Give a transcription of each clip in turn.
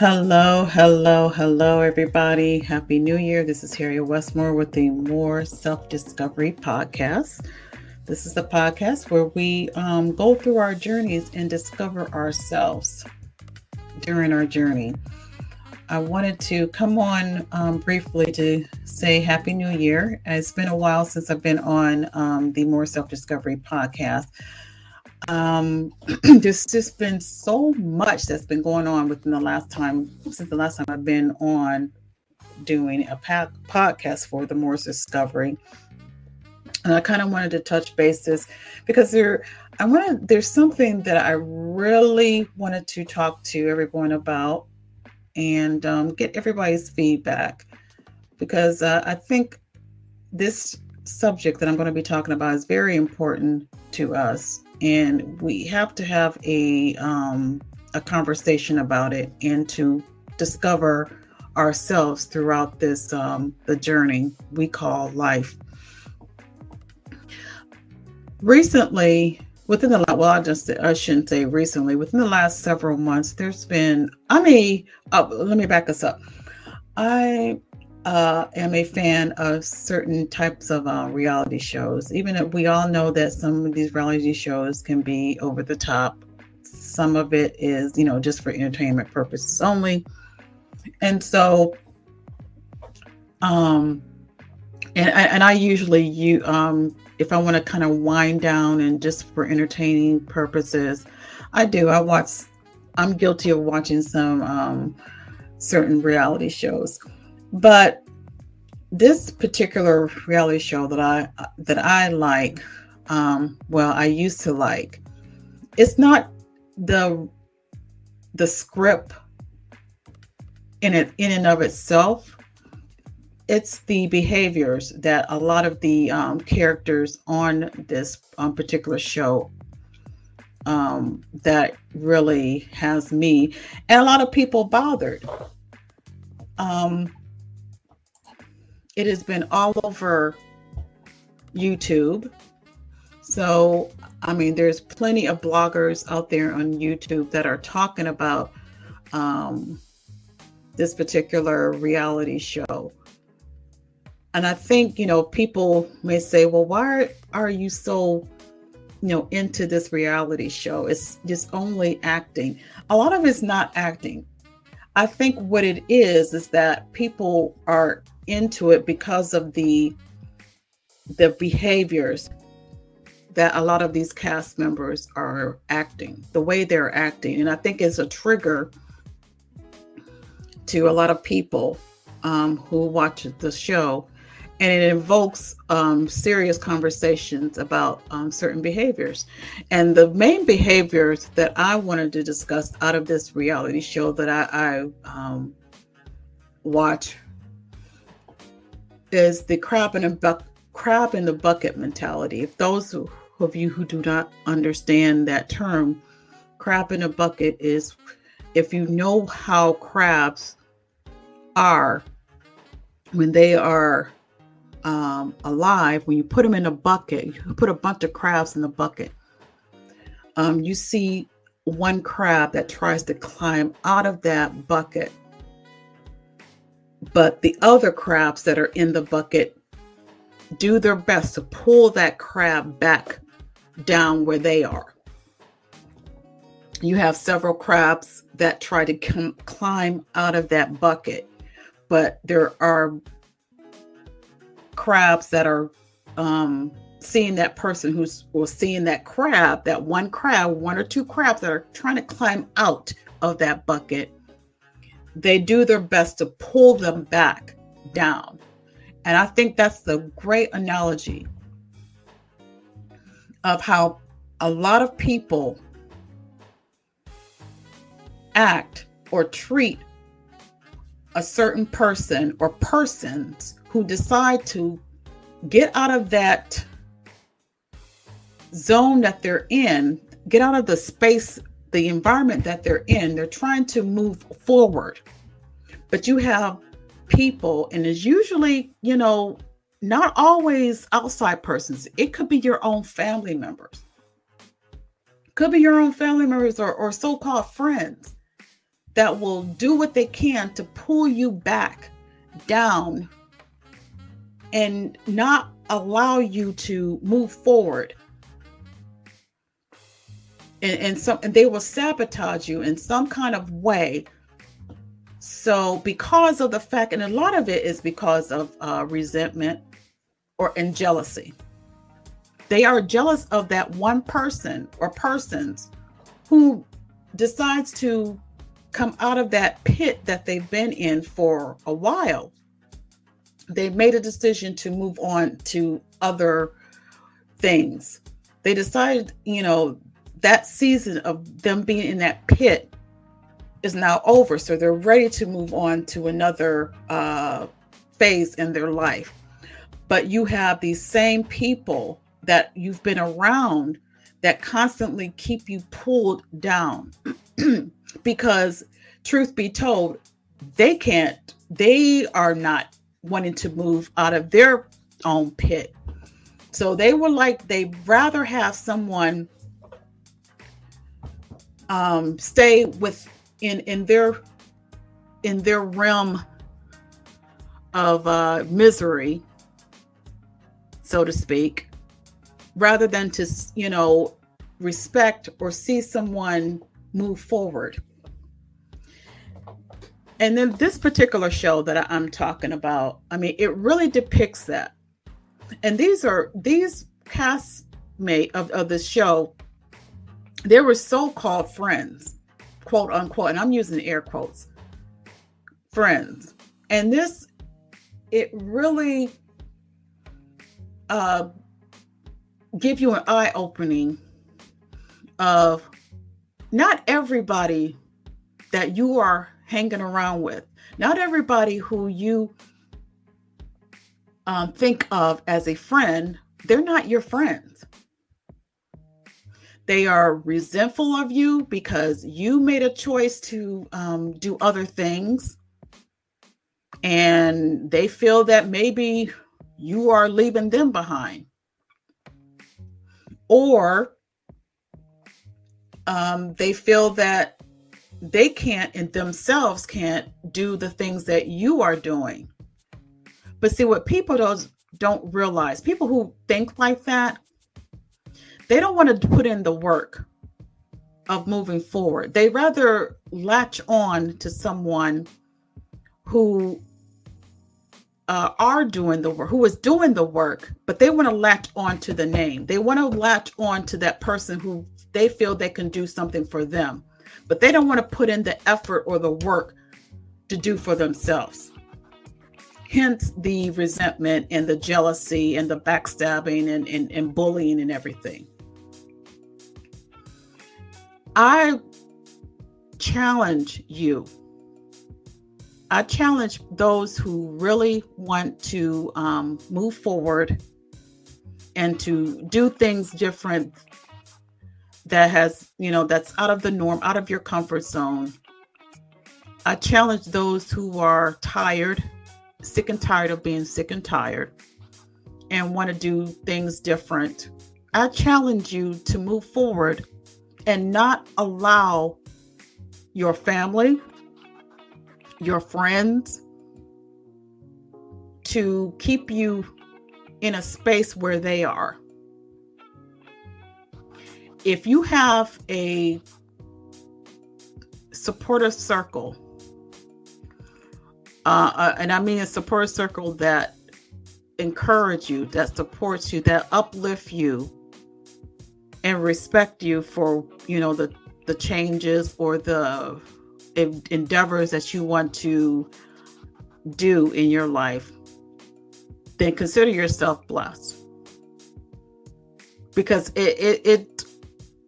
Hello, hello, hello, everybody. Happy New Year. This is Harriet Westmore with the Moore Self Discovery Podcast. This is the podcast where we um, go through our journeys and discover ourselves during our journey. I wanted to come on um, briefly to say Happy New Year. It's been a while since I've been on um, the Moore Self Discovery Podcast um there's just been so much that's been going on within the last time since the last time i've been on doing a pa- podcast for the morse discovery. And i kind of wanted to touch bases because there i wanted there's something that i really wanted to talk to everyone about and um, get everybody's feedback. Because uh, i think this subject that i'm going to be talking about is very important to us and we have to have a um, a conversation about it and to discover ourselves throughout this um, the journey we call life. Recently, within the well, I just I shouldn't say recently. Within the last several months, there's been I mean, oh, let me back us up. I uh, am a fan of certain types of uh, reality shows. Even if we all know that some of these reality shows can be over the top, some of it is, you know, just for entertainment purposes only. And so, um, and and I usually you um if I want to kind of wind down and just for entertaining purposes, I do. I watch. I'm guilty of watching some um certain reality shows but this particular reality show that I that I like, um, well, I used to like, it's not the the script in it in and of itself. It's the behaviors that a lot of the um, characters on this um, particular show um, that really has me and a lot of people bothered. Um, it has been all over YouTube. So, I mean, there's plenty of bloggers out there on YouTube that are talking about um, this particular reality show. And I think, you know, people may say, well, why are you so, you know, into this reality show? It's just only acting. A lot of it's not acting. I think what it is is that people are into it because of the the behaviors that a lot of these cast members are acting, the way they're acting. And I think it's a trigger to a lot of people um, who watch the show. And it invokes um, serious conversations about um, certain behaviors. And the main behaviors that I wanted to discuss out of this reality show that I, I um, watch is the crab in a buck crab in the bucket mentality. If those of you who do not understand that term, crab in a bucket is if you know how crabs are when they are um, alive, when you put them in a bucket, you put a bunch of crabs in the bucket. Um, you see one crab that tries to climb out of that bucket but the other crabs that are in the bucket do their best to pull that crab back down where they are. You have several crabs that try to climb out of that bucket, but there are crabs that are um, seeing that person who's or seeing that crab, that one crab, one or two crabs that are trying to climb out of that bucket they do their best to pull them back down. And I think that's the great analogy of how a lot of people act or treat a certain person or persons who decide to get out of that zone that they're in, get out of the space the environment that they're in, they're trying to move forward. But you have people, and it's usually, you know, not always outside persons. It could be your own family members. Could be your own family members or, or so-called friends that will do what they can to pull you back down and not allow you to move forward. And, and some and they will sabotage you in some kind of way. So because of the fact, and a lot of it is because of uh, resentment or and jealousy. They are jealous of that one person or persons who decides to come out of that pit that they've been in for a while. They made a decision to move on to other things. They decided, you know, that season of them being in that pit is now over. So they're ready to move on to another uh, phase in their life. But you have these same people that you've been around that constantly keep you pulled down because truth be told they can't they are not wanting to move out of their own pit so they were like they'd rather have someone um stay with in in their in their realm of uh misery so to speak rather than to, you know, respect or see someone move forward. And then this particular show that I'm talking about, I mean, it really depicts that. And these are these castmate of, of the show, they were so-called friends, quote unquote, and I'm using air quotes, friends. And this, it really uh, give you an eye opening of not everybody that you are hanging around with, not everybody who you um, think of as a friend, they're not your friends. They are resentful of you because you made a choice to um, do other things. And they feel that maybe you are leaving them behind or um, they feel that they can't and themselves can't do the things that you are doing. But see, what people don't don't realize, people who think like that, they don't want to put in the work of moving forward. They rather latch on to someone who uh, are doing the work, who is doing the work, but they want to latch on to the name. They want to latch on to that person who they feel they can do something for them, but they don't want to put in the effort or the work to do for themselves. Hence the resentment and the jealousy and the backstabbing and, and, and bullying and everything. I challenge you I challenge those who really want to um, move forward and to do things different that has, you know, that's out of the norm, out of your comfort zone. I challenge those who are tired, sick and tired of being sick and tired, and want to do things different. I challenge you to move forward and not allow your family, your friends to keep you in a space where they are. If you have a supportive circle, uh, uh, and I mean a supportive circle that encourage you, that supports you, that uplift you, and respect you for you know the the changes or the endeavors that you want to do in your life, then consider yourself blessed. Because it, it, it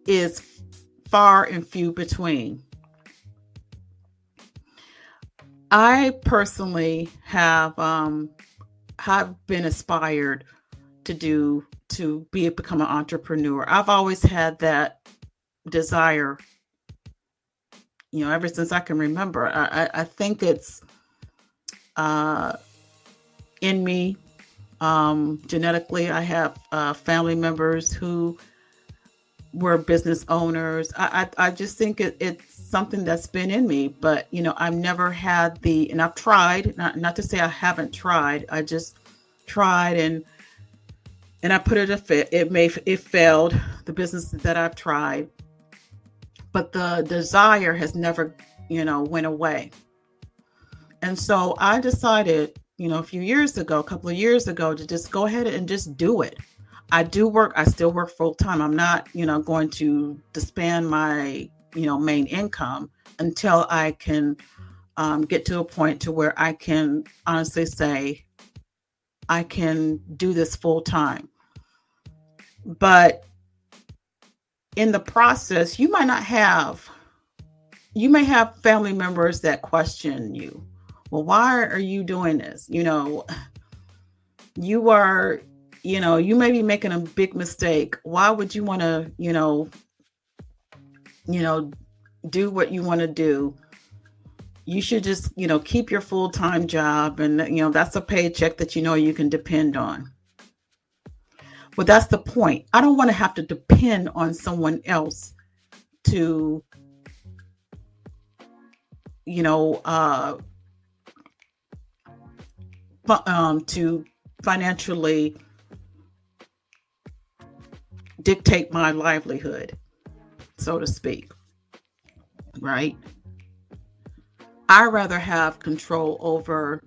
is far and few between. I personally have um, have been inspired to do to be become an entrepreneur. I've always had that desire you know, ever since I can remember. I, I, think it's uh, in me um, genetically. I have uh, family members who were business owners. I, I, I just think it, it's something that's been in me, but you know, I've never had the, and I've tried, not, not to say I haven't tried, I just tried and, and I put it a fit. It may, it failed the business that I've tried, but the desire has never, you know, went away. And so I decided, you know, a few years ago, a couple of years ago, to just go ahead and just do it. I do work, I still work full time. I'm not, you know, going to disband my you know main income until I can um, get to a point to where I can honestly say I can do this full time. But in the process, you might not have you may have family members that question you. Well, why are you doing this? You know, you are, you know, you may be making a big mistake. Why would you want to, you know, you know, do what you want to do. You should just, you know, keep your full time job. And, you know, that's a paycheck that you know you can depend on. But that's the point. I don't want to have to depend on someone else to, you know, uh, um, to financially dictate my livelihood so to speak. Right? I rather have control over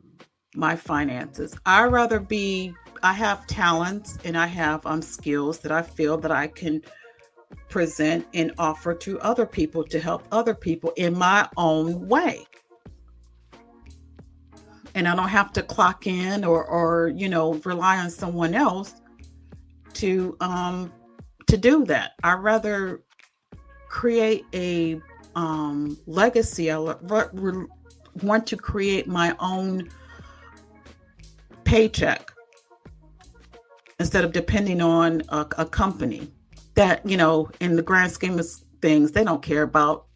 my finances. I rather be I have talents and I have um skills that I feel that I can present and offer to other people to help other people in my own way. And I don't have to clock in or or you know rely on someone else to um to do that. I rather create a um, legacy. I re- want to create my own paycheck instead of depending on a, a, company that, you know, in the grand scheme of things, they don't care about.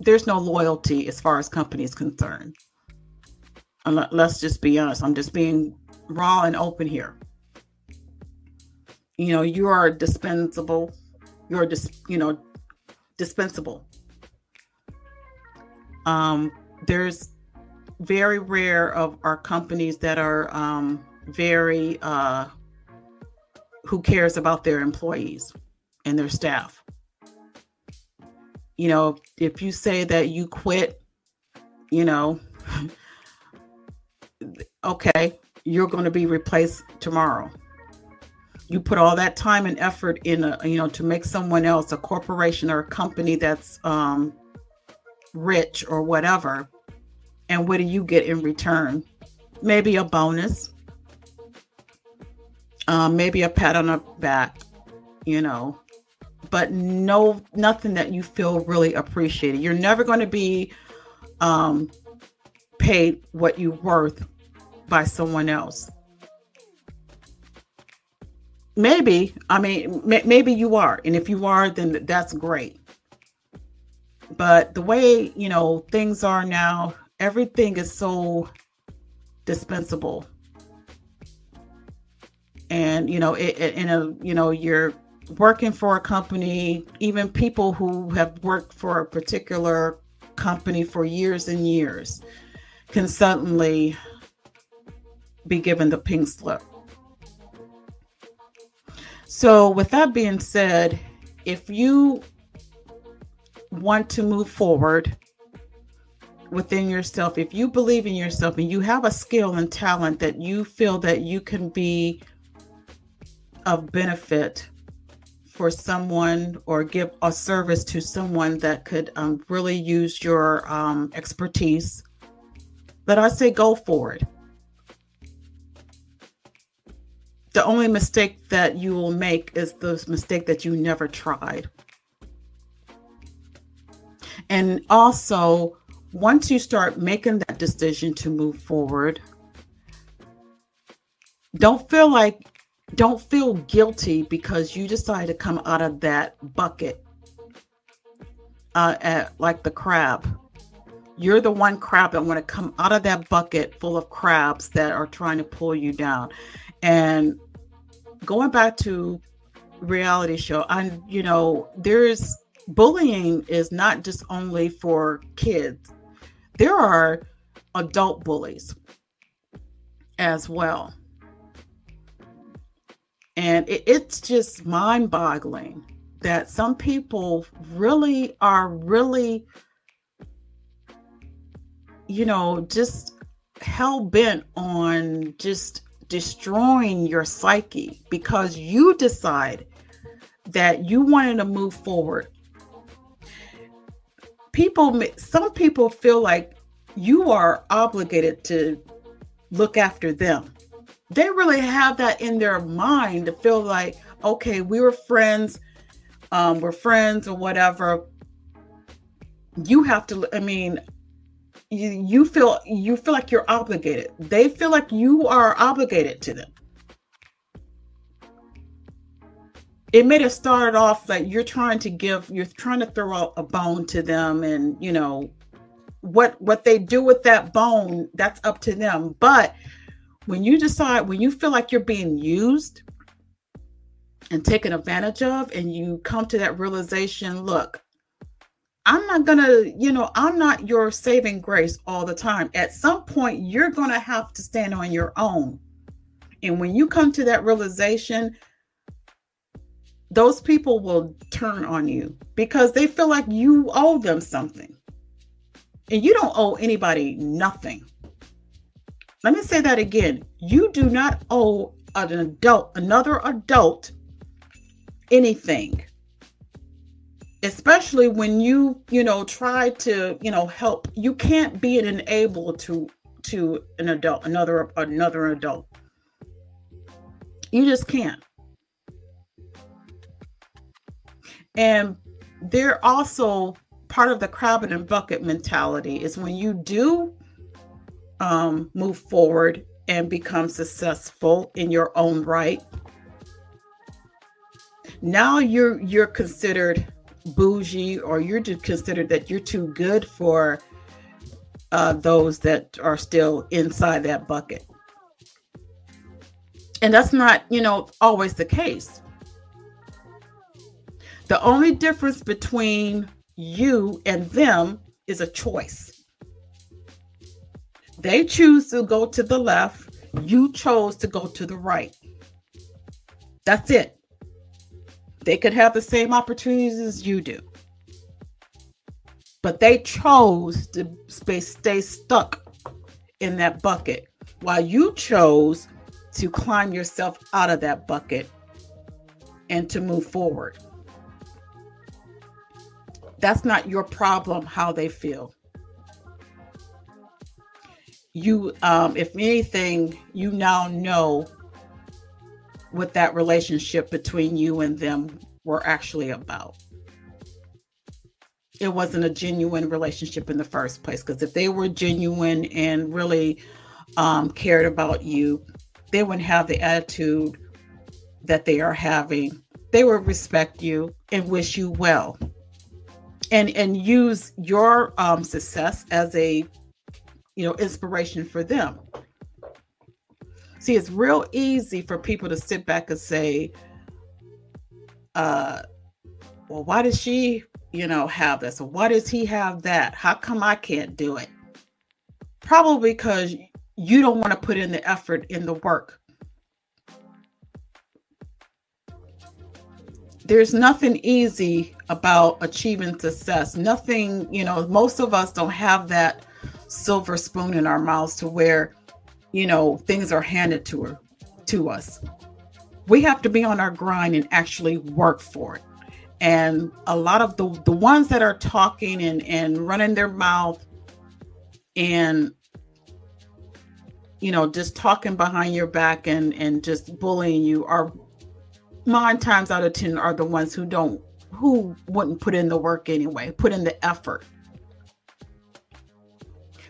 There's no loyalty as far as companies concerned. Let's just be honest. I'm just being raw and open here. You know, you are dispensable. You're just, you know, dispensable. Um, there's very rare of our companies that are um, very uh, who cares about their employees and their staff. You know, if you say that you quit, you know, okay, you're going to be replaced tomorrow. You put all that time and effort in a, you know to make someone else a corporation or a company that's um, rich or whatever and what do you get in return? Maybe a bonus um, maybe a pat on the back you know but no nothing that you feel really appreciated you're never going to be um, paid what you're worth by someone else Maybe. I mean, may, maybe you are. And if you are, then that's great. But the way, you know, things are now, everything is so dispensable. And, you know, it, it, in a, you know, you're working for a company, even people who have worked for a particular company for years and years can suddenly be given the pink slip. So, with that being said, if you want to move forward within yourself, if you believe in yourself and you have a skill and talent that you feel that you can be of benefit for someone or give a service to someone that could um, really use your um, expertise, let I say go for it. the only mistake that you will make is the mistake that you never tried. And also, once you start making that decision to move forward, don't feel like, don't feel guilty because you decided to come out of that bucket uh, at, like the crab. You're the one crab that want to come out of that bucket full of crabs that are trying to pull you down. And going back to reality show, I you know, there's bullying is not just only for kids, there are adult bullies as well. And it, it's just mind boggling that some people really are really, you know, just hell bent on just destroying your psyche because you decide that you wanted to move forward. People, some people feel like you are obligated to look after them. They really have that in their mind to feel like, okay, we were friends, um, we're friends or whatever. You have to, I mean, you, you feel you feel like you're obligated. They feel like you are obligated to them. It may have started off like you're trying to give, you're trying to throw out a bone to them, and you know what what they do with that bone, that's up to them. But when you decide, when you feel like you're being used and taken advantage of, and you come to that realization, look, I'm not gonna, you know, I'm not your saving grace all the time. At some point, you're gonna have to stand on your own. And when you come to that realization, those people will turn on you because they feel like you owe them something. And you don't owe anybody nothing. Let me say that again. You do not owe an adult, another adult, anything. Especially when you, you know, try to, you know, help. You can't be an enable to to an adult, another another adult. You just can't. And they're also part of the crab and bucket mentality is when you do um, move forward and become successful in your own right. Now you're you're considered bougie or you're considered that you're too good for uh, those that are still inside that bucket. And that's not you know always the case. The only difference between you and them is a choice. They choose to go to the left, you chose to go to the right. That's it. They could have the same opportunities as you do. But they chose to stay stuck in that bucket while you chose to climb yourself out of that bucket and to move forward that's not your problem how they feel you um if anything you now know what that relationship between you and them were actually about. It wasn't a genuine relationship in the first place because if they were genuine and really um, cared about you they wouldn't have the attitude that they are having. They would respect you and wish you well. And and use your um, success as a you know inspiration for them. See it's real easy for people to sit back and say uh well why does she you know have this? Why does he have that? How come i can't do it? Probably because you don't want to put in the effort in the work. There's nothing easy about achieving success. Nothing, you know, most of us don't have that silver spoon in our mouths to where, you know, things are handed to her to us. We have to be on our grind and actually work for it. And a lot of the the ones that are talking and and running their mouth and you know just talking behind your back and and just bullying you are nine times out of ten are the ones who don't who wouldn't put in the work anyway put in the effort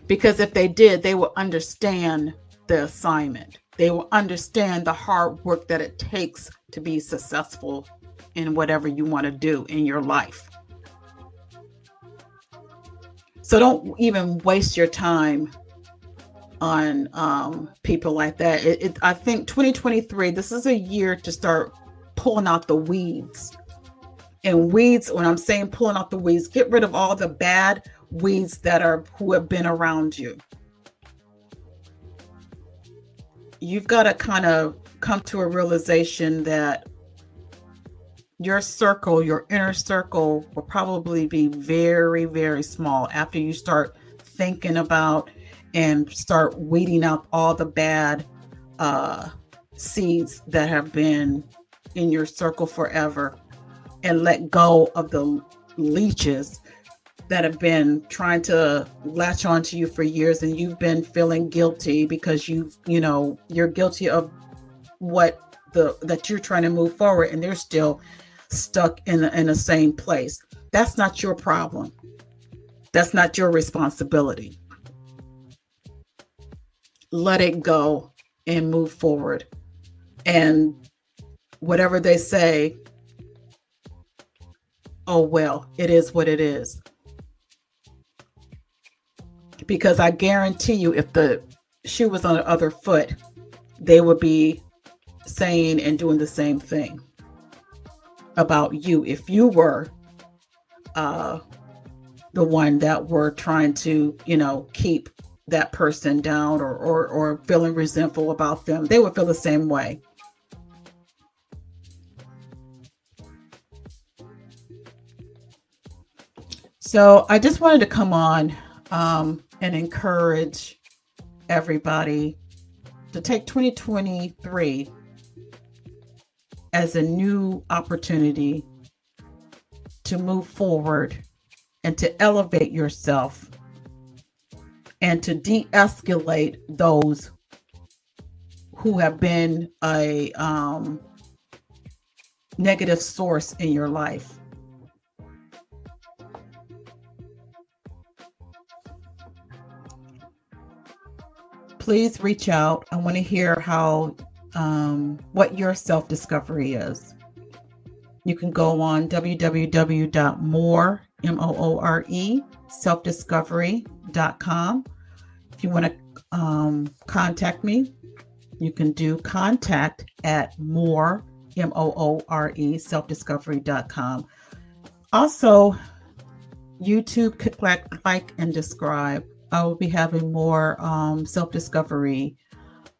because if they did they will understand the assignment. They will understand the hard work that it takes to be successful in whatever you want to do in your life. So don't even waste your time on um, people like that. It, it, I think 2023, this is a year to start pulling out the weeds. And weeds, when I'm saying pulling out the weeds, get rid of all the bad weeds that are who have been around you. You've got to kind of come to a realization that your circle, your inner circle, will probably be very, very small after you start thinking about and start weeding out all the bad uh, seeds that have been in your circle forever and let go of the leeches that have been trying to latch on to you for years and you've been feeling guilty because you've you know you're guilty of what the that you're trying to move forward and they're still stuck in in the same place. That's not your problem. That's not your responsibility. Let it go and move forward. And whatever they say oh well it is what it is because I guarantee you, if the shoe was on the other foot, they would be saying and doing the same thing about you if you were uh, the one that were trying to, you know, keep that person down or, or or feeling resentful about them. They would feel the same way. So I just wanted to come on um, and encourage everybody to take 2023 as a new opportunity to move forward and to elevate yourself and to de escalate those who have been a um, negative source in your life. Please reach out. I want to hear how um, what your self discovery is. You can go on www.Moore m o o r e selfdiscovery.com. If you want to um, contact me, you can do contact at Moore m o o r e selfdiscovery.com. Also, YouTube, click like, like and describe. I will be having more um, self discovery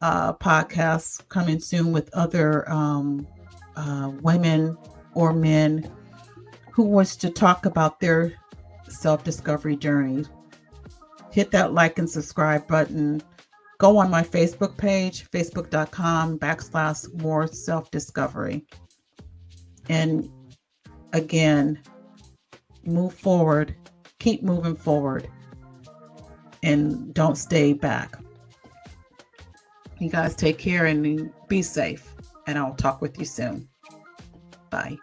uh, podcasts coming soon with other um, uh, women or men who wants to talk about their self discovery journey. Hit that like and subscribe button. Go on my Facebook page, facebook.com backslash Moore self discovery. And again, move forward, keep moving forward and don't stay back. You guys take care and be safe. And I'll talk with you soon. Bye.